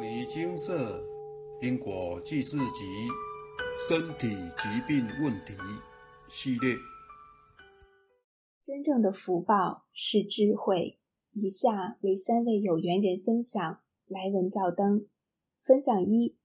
尼精舍因果记事集身体疾病问题系列。真正的福报是智慧。以下为三位有缘人分享，来文照灯。分享一：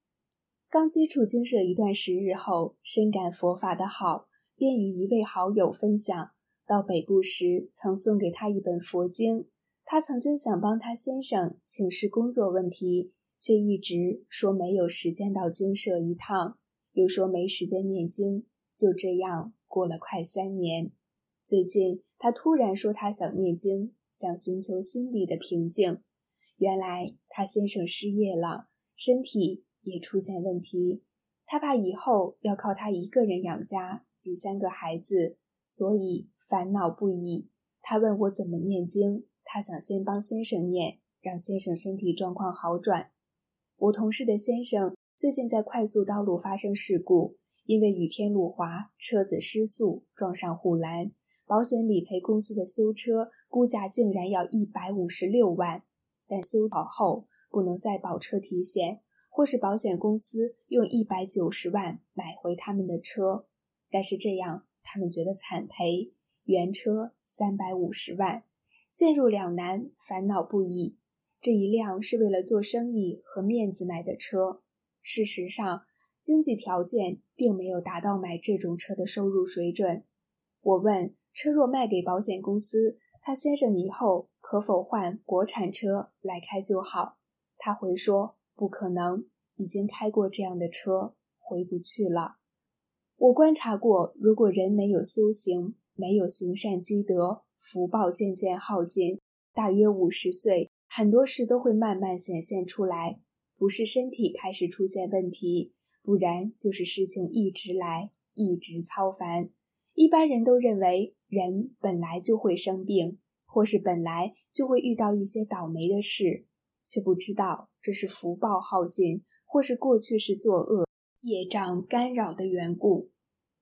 刚接触精舍一段时日后，深感佛法的好，便与一位好友分享。到北部时，曾送给他一本佛经。他曾经想帮他先生请示工作问题，却一直说没有时间到精舍一趟，又说没时间念经。就这样过了快三年。最近他突然说他想念经，想寻求心理的平静。原来他先生失业了，身体也出现问题，他怕以后要靠他一个人养家及三个孩子，所以。烦恼不已，他问我怎么念经。他想先帮先生念，让先生身体状况好转。我同事的先生最近在快速道路发生事故，因为雨天路滑，车子失速撞上护栏。保险理赔公司的修车估价竟然要一百五十六万，但修好后不能再保车提现，或是保险公司用一百九十万买回他们的车，但是这样他们觉得惨赔。原车三百五十万，陷入两难，烦恼不已。这一辆是为了做生意和面子买的车，事实上经济条件并没有达到买这种车的收入水准。我问：车若卖给保险公司，他先生以后可否换国产车来开就好？他回说：不可能，已经开过这样的车，回不去了。我观察过，如果人没有修行，没有行善积德，福报渐渐耗尽。大约五十岁，很多事都会慢慢显现出来。不是身体开始出现问题，不然就是事情一直来，一直操烦。一般人都认为人本来就会生病，或是本来就会遇到一些倒霉的事，却不知道这是福报耗尽，或是过去是作恶业障干扰的缘故。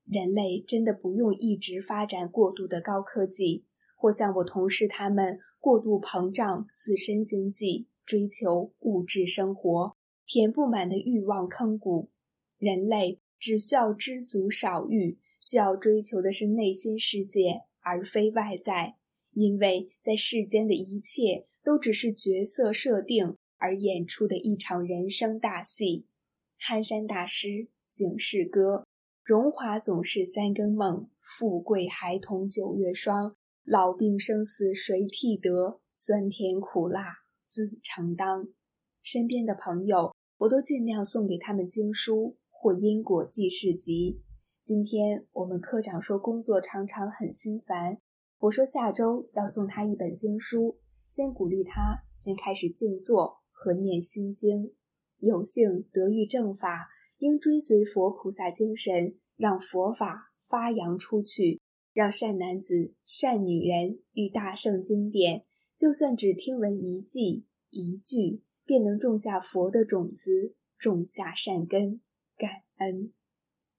人类真的不用一直发展过度的高科技，或像我同事他们过度膨胀自身经济，追求物质生活，填不满的欲望坑谷。人类只需要知足少欲，需要追求的是内心世界，而非外在。因为在世间的一切都只是角色设定而演出的一场人生大戏。憨山大师醒世歌。荣华总是三更梦，富贵孩童九月霜。老病生死谁替得？酸甜苦辣自承当。身边的朋友，我都尽量送给他们经书或因果记事集。今天我们科长说工作常常很心烦，我说下周要送他一本经书，先鼓励他先开始静坐和念心经。有幸得遇正法。应追随佛菩萨精神，让佛法发扬出去，让善男子、善女人遇大圣经典，就算只听闻一记一句，便能种下佛的种子，种下善根。感恩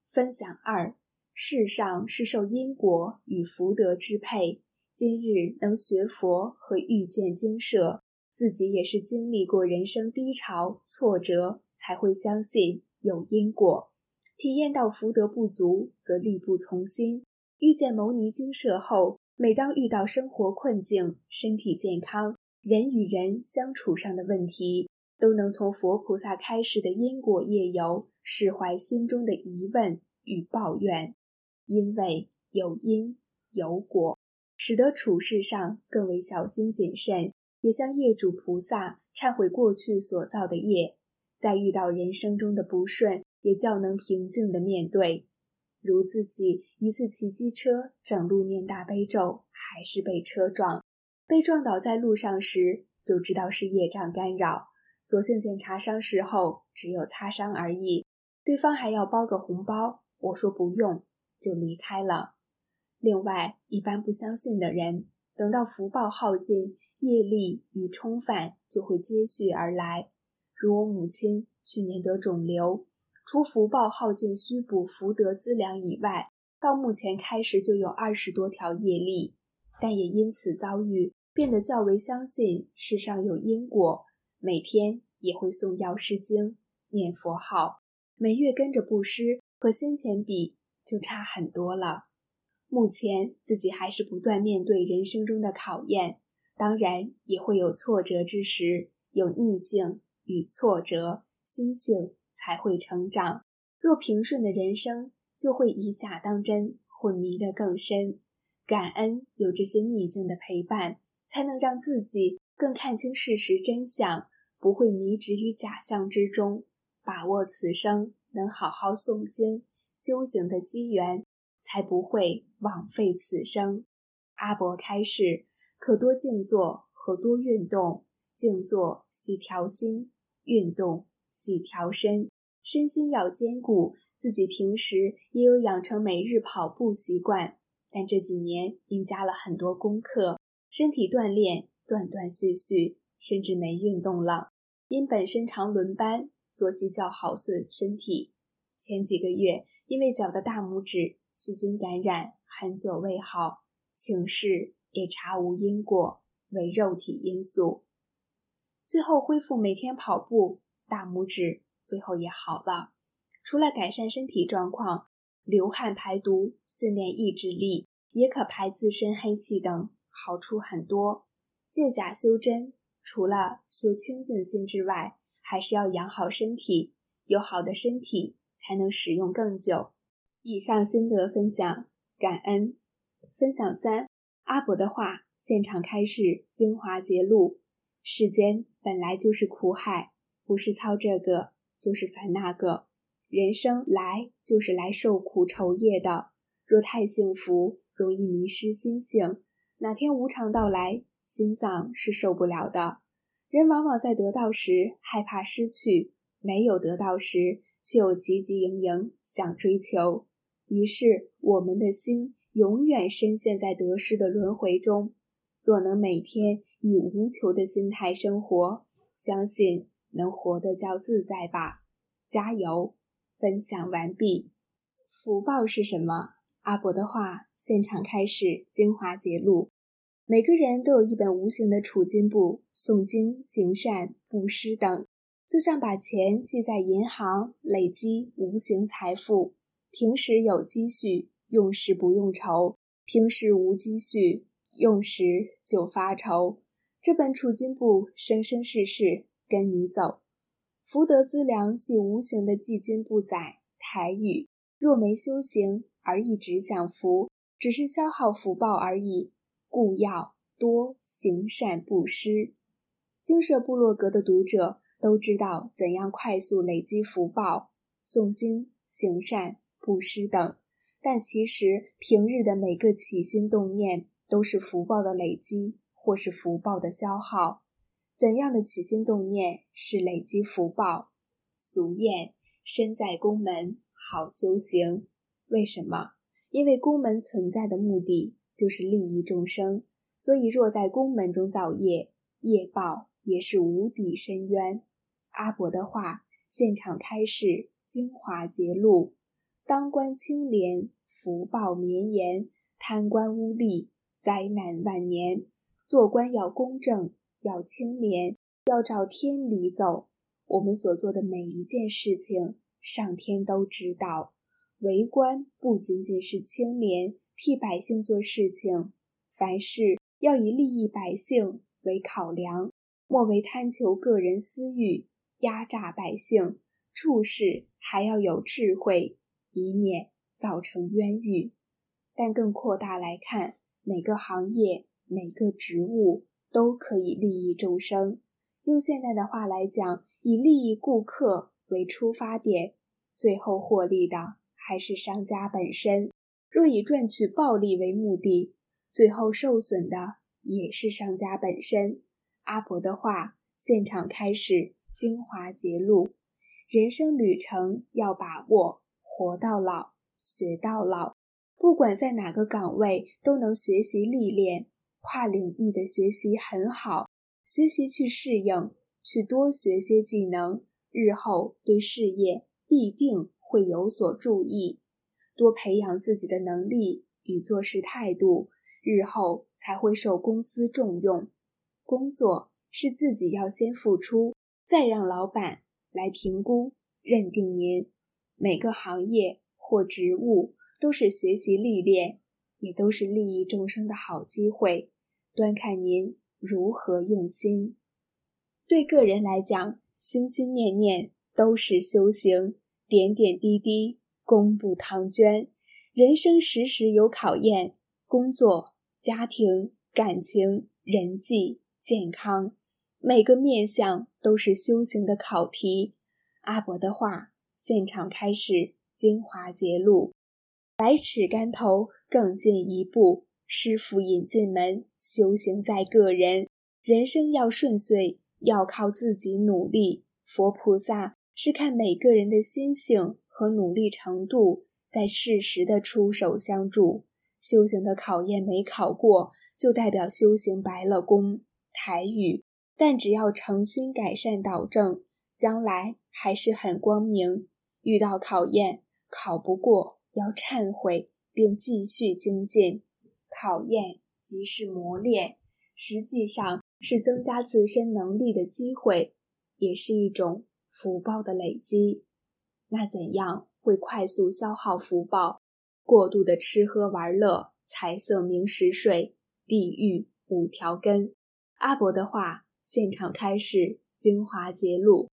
分享二：世上是受因果与福德支配。今日能学佛和遇见精舍，自己也是经历过人生低潮挫折，才会相信。有因果，体验到福德不足，则力不从心。遇见牟尼精舍后，每当遇到生活困境、身体健康、人与人相处上的问题，都能从佛菩萨开示的因果业由释怀心中的疑问与抱怨。因为有因有果，使得处事上更为小心谨慎，也向业主菩萨忏悔过去所造的业。在遇到人生中的不顺，也较能平静地面对。如自己一次骑机车，整路念大悲咒，还是被车撞。被撞倒在路上时，就知道是业障干扰。所幸检查伤势后，只有擦伤而已。对方还要包个红包，我说不用，就离开了。另外，一般不相信的人，等到福报耗尽，业力与冲犯就会接续而来。如我母亲去年得肿瘤，除福报耗尽需补福德资粮以外，到目前开始就有二十多条业力，但也因此遭遇，变得较为相信世上有因果，每天也会诵药师经、念佛号，每月跟着布施，和先前比就差很多了。目前自己还是不断面对人生中的考验，当然也会有挫折之时，有逆境与挫折，心性才会成长。若平顺的人生，就会以假当真，会迷得更深。感恩有这些逆境的陪伴，才能让自己更看清事实真相，不会迷执于假象之中。把握此生能好好诵经修行的机缘，才不会枉费此生。阿伯开示：可多静坐和多运动，静坐系调心，运动系调身，身心要兼顾。自己平时也有养成每日跑步习惯。但这几年因加了很多功课，身体锻炼断断续续，甚至没运动了。因本身常轮班，作息较好损身体。前几个月因为脚的大拇指细菌感染，很久未好，请示也查无因果，为肉体因素。最后恢复每天跑步，大拇指最后也好了。除了改善身体状况。流汗排毒、训练意志力，也可排自身黑气等，好处很多。借假修真，除了修清净心之外，还是要养好身体。有好的身体，才能使用更久。以上心得分享，感恩。分享三：阿伯的话，现场开示精华节录。世间本来就是苦海，不是操这个，就是烦那个。人生来就是来受苦愁业的，若太幸福，容易迷失心性。哪天无常到来，心脏是受不了的。人往往在得到时害怕失去，没有得到时却又汲汲营营想追求。于是，我们的心永远深陷在得失的轮回中。若能每天以无求的心态生活，相信能活得较自在吧。加油！分享完毕。福报是什么？阿伯的话，现场开始精华节录。每个人都有一本无形的储金簿，诵经、行善、布施等，就像把钱记在银行，累积无形财富。平时有积蓄，用时不用愁；平时无积蓄，用时就发愁。这本储金簿，生生世世跟你走。福德资粮系无形的记金不载。台语：若没修行而一直享福，只是消耗福报而已。故要多行善布施。精舍部落格的读者都知道怎样快速累积福报，诵经、行善、布施等。但其实平日的每个起心动念都是福报的累积，或是福报的消耗。怎样的起心动念是累积福报？俗谚：“身在宫门好修行。”为什么？因为宫门存在的目的就是利益众生，所以若在宫门中造业，业报也是无底深渊。阿伯的话，现场开示精华节录：当官清廉，福报绵延；贪官污吏，灾难万年。做官要公正。要清廉，要照天理走。我们所做的每一件事情，上天都知道。为官不仅仅是清廉，替百姓做事情，凡事要以利益百姓为考量，莫为贪求个人私欲，压榨百姓。处事还要有智慧，以免造成冤狱。但更扩大来看，每个行业，每个职务。都可以利益众生。用现代的话来讲，以利益顾客为出发点，最后获利的还是商家本身；若以赚取暴利为目的，最后受损的也是商家本身。阿伯的话，现场开始精华节录：人生旅程要把握，活到老，学到老。不管在哪个岗位，都能学习历练。跨领域的学习很好，学习去适应，去多学些技能，日后对事业必定会有所注意。多培养自己的能力与做事态度，日后才会受公司重用。工作是自己要先付出，再让老板来评估认定您。每个行业或职务都是学习历练，也都是利益众生的好机会，端看您如何用心。对个人来讲，心心念念都是修行，点点滴滴功不唐捐。人生时时有考验，工作、家庭、感情、人际、健康，每个面相都是修行的考题。阿伯的话。现场开始精华揭露，百尺竿头更进一步。师傅引进门，修行在个人。人生要顺遂，要靠自己努力。佛菩萨是看每个人的心性和努力程度，在适时的出手相助。修行的考验没考过，就代表修行白了功。台语，但只要诚心改善导正，将来还是很光明。遇到考验，考不过要忏悔，并继续精进。考验即是磨练，实际上是增加自身能力的机会，也是一种福报的累积。那怎样会快速消耗福报？过度的吃喝玩乐、财色名食睡、地狱五条根。阿伯的话，现场开始精华揭露。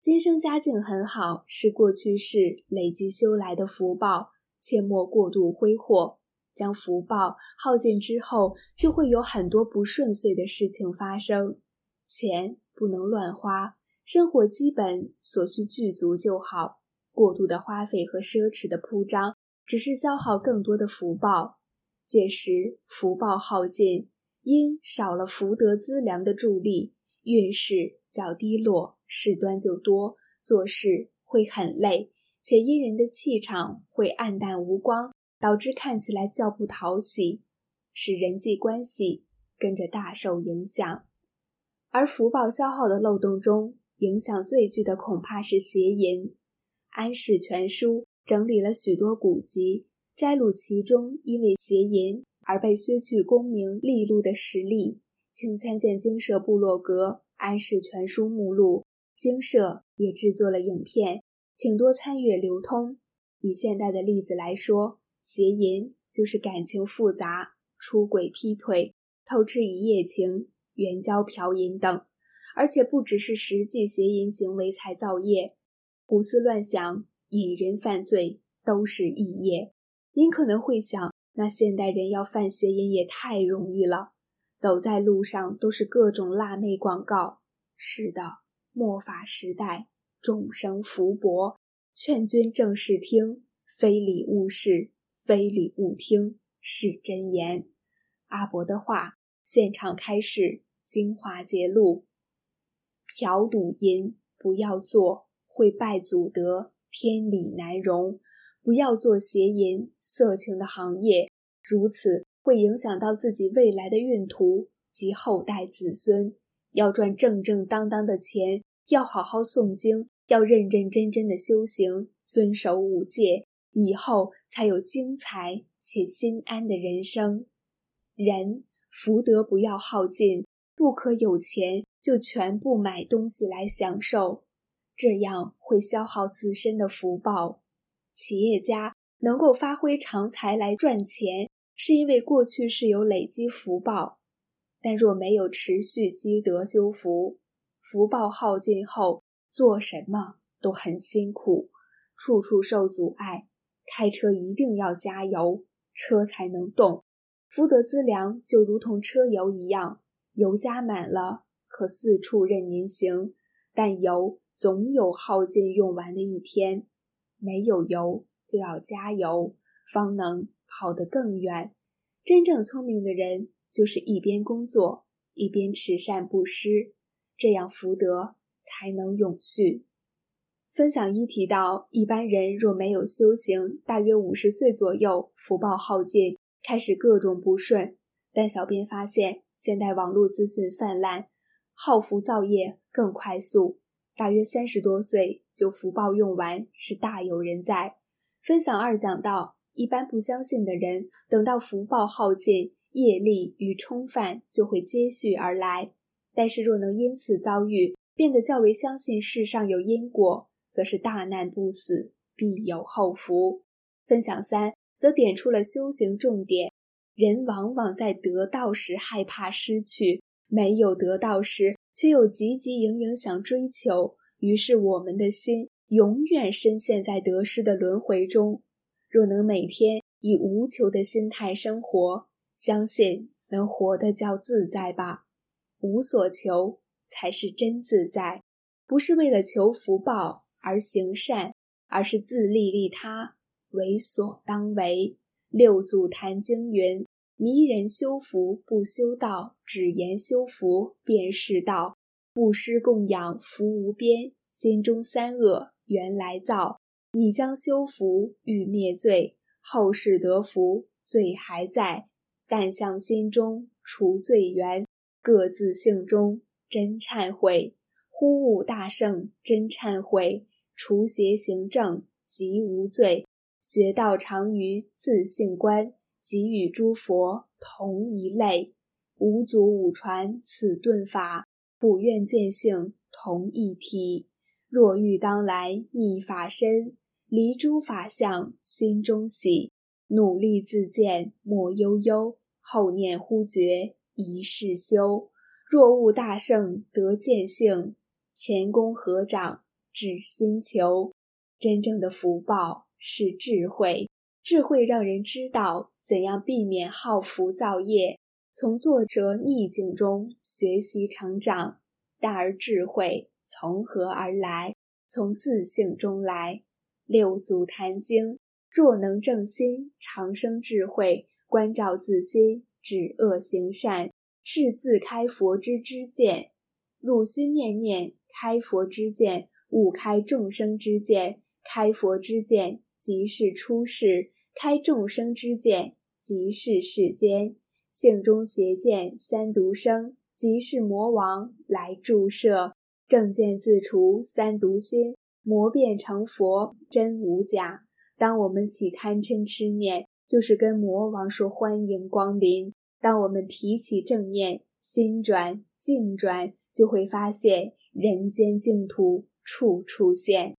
今生家境很好，是过去世累积修来的福报，切莫过度挥霍。将福报耗尽之后，就会有很多不顺遂的事情发生。钱不能乱花，生活基本所需具足就好。过度的花费和奢侈的铺张，只是消耗更多的福报。届时福报耗尽，因少了福德资粮的助力，运势较低落。事端就多，做事会很累，且因人的气场会暗淡无光，导致看起来较不讨喜，使人际关系跟着大受影响。而福报消耗的漏洞中，影响最巨的恐怕是邪淫。安世全书整理了许多古籍，摘录其中因为邪淫而被削去功名利禄的实例，请参见经社部落格安世全书目录。经社也制作了影片，请多参阅流通。以现代的例子来说，邪淫就是感情复杂，出轨、劈腿、偷吃一夜情、援交、嫖淫等，而且不只是实际邪淫行为才造业，胡思乱想、引人犯罪都是异业。您可能会想，那现代人要犯邪淫也太容易了，走在路上都是各种辣妹广告。是的。末法时代，众生福薄，劝君正视听，非礼勿视，非礼勿听，是真言。阿伯的话，现场开始精华揭露：嫖赌淫不要做，会败祖德，天理难容；不要做邪淫、色情的行业，如此会影响到自己未来的运途及后代子孙。要赚正正当当的钱，要好好诵经，要认认真真的修行，遵守五戒，以后才有精彩且心安的人生。人福德不要耗尽，不可有钱就全部买东西来享受，这样会消耗自身的福报。企业家能够发挥长才来赚钱，是因为过去是有累积福报。但若没有持续积德修福，福报耗尽后，做什么都很辛苦，处处受阻碍。开车一定要加油，车才能动。福德资粮就如同车油一样，油加满了，可四处任您行；但油总有耗尽用完的一天，没有油就要加油，方能跑得更远。真正聪明的人。就是一边工作一边慈善布施，这样福德才能永续。分享一提到，一般人若没有修行，大约五十岁左右，福报耗尽，开始各种不顺。但小编发现，现代网络资讯泛滥，耗福造业更快速，大约三十多岁就福报用完，是大有人在。分享二讲到，一般不相信的人，等到福报耗尽。业力与冲犯就会接续而来，但是若能因此遭遇变得较为相信世上有因果，则是大难不死，必有后福。分享三则点出了修行重点：人往往在得到时害怕失去，没有得到时却又汲汲营营想追求，于是我们的心永远深陷在得失的轮回中。若能每天以无求的心态生活，相信能活得较自在吧。无所求才是真自在，不是为了求福报而行善，而是自利利他，为所当为。六祖坛经云：“迷人修福不修道，只言修福便是道。布施供养福无边，心中三恶原来造。你将修福欲灭罪，后世得福罪还在。但向心中除罪缘。”各自性中真忏悔，呼悟大圣真忏悔，除邪行正即无罪。学道常于自性观，即与诸佛同一类。五祖五传此顿法，不愿见性同一体。若欲当来密法身，离诸法相心中喜。努力自见莫悠悠，后念忽觉。一世修，若悟大圣得见性，前功合掌至心求。真正的福报是智慧，智慧让人知道怎样避免好福造业，从作折逆境中学习成长。大而智慧从何而来？从自性中来。六祖坛经：若能正心，长生智慧，关照自心。止恶行善，是自开佛之知见；汝须念念开佛之见，勿开众生之见。开佛之见，即是出世；开众生之见，即是世间。性中邪见三毒生，即是魔王来注射。正见自除三毒心，魔变成佛，真无假。当我们起贪嗔痴念。就是跟魔王说欢迎光临。当我们提起正念，心转境转，就会发现人间净土处处现。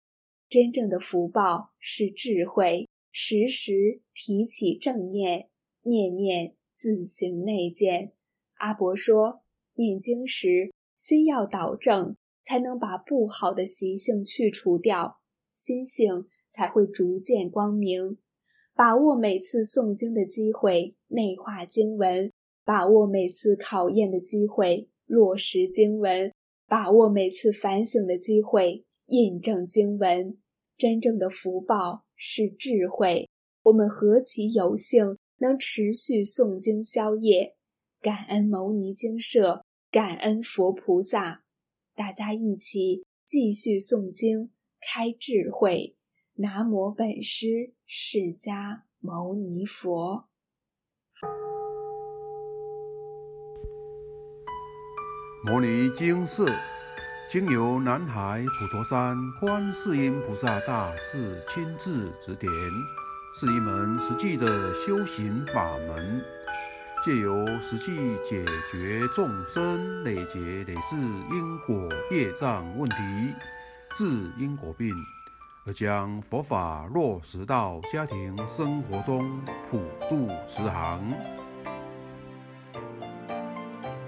真正的福报是智慧，时时提起正念，念念自行内见。阿伯说，念经时心要导正，才能把不好的习性去除掉，心性才会逐渐光明。把握每次诵经的机会，内化经文；把握每次考验的机会，落实经文；把握每次反省的机会，印证经文。真正的福报是智慧。我们何其有幸能持续诵经消业，感恩牟尼精舍，感恩佛菩萨。大家一起继续诵经，开智慧。南无本师释迦牟尼佛。摩尼经释经由南海普陀山观世音菩萨大士亲自指点，是一门实际的修行法门，借由实际解决众生累劫累世因果业障问题，治因果病。而将佛法落实到家庭生活中，普度慈航。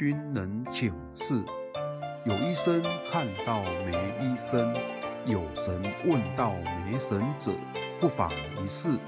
君能请示。有医生看到没医生，有神问到没神者，不妨一试。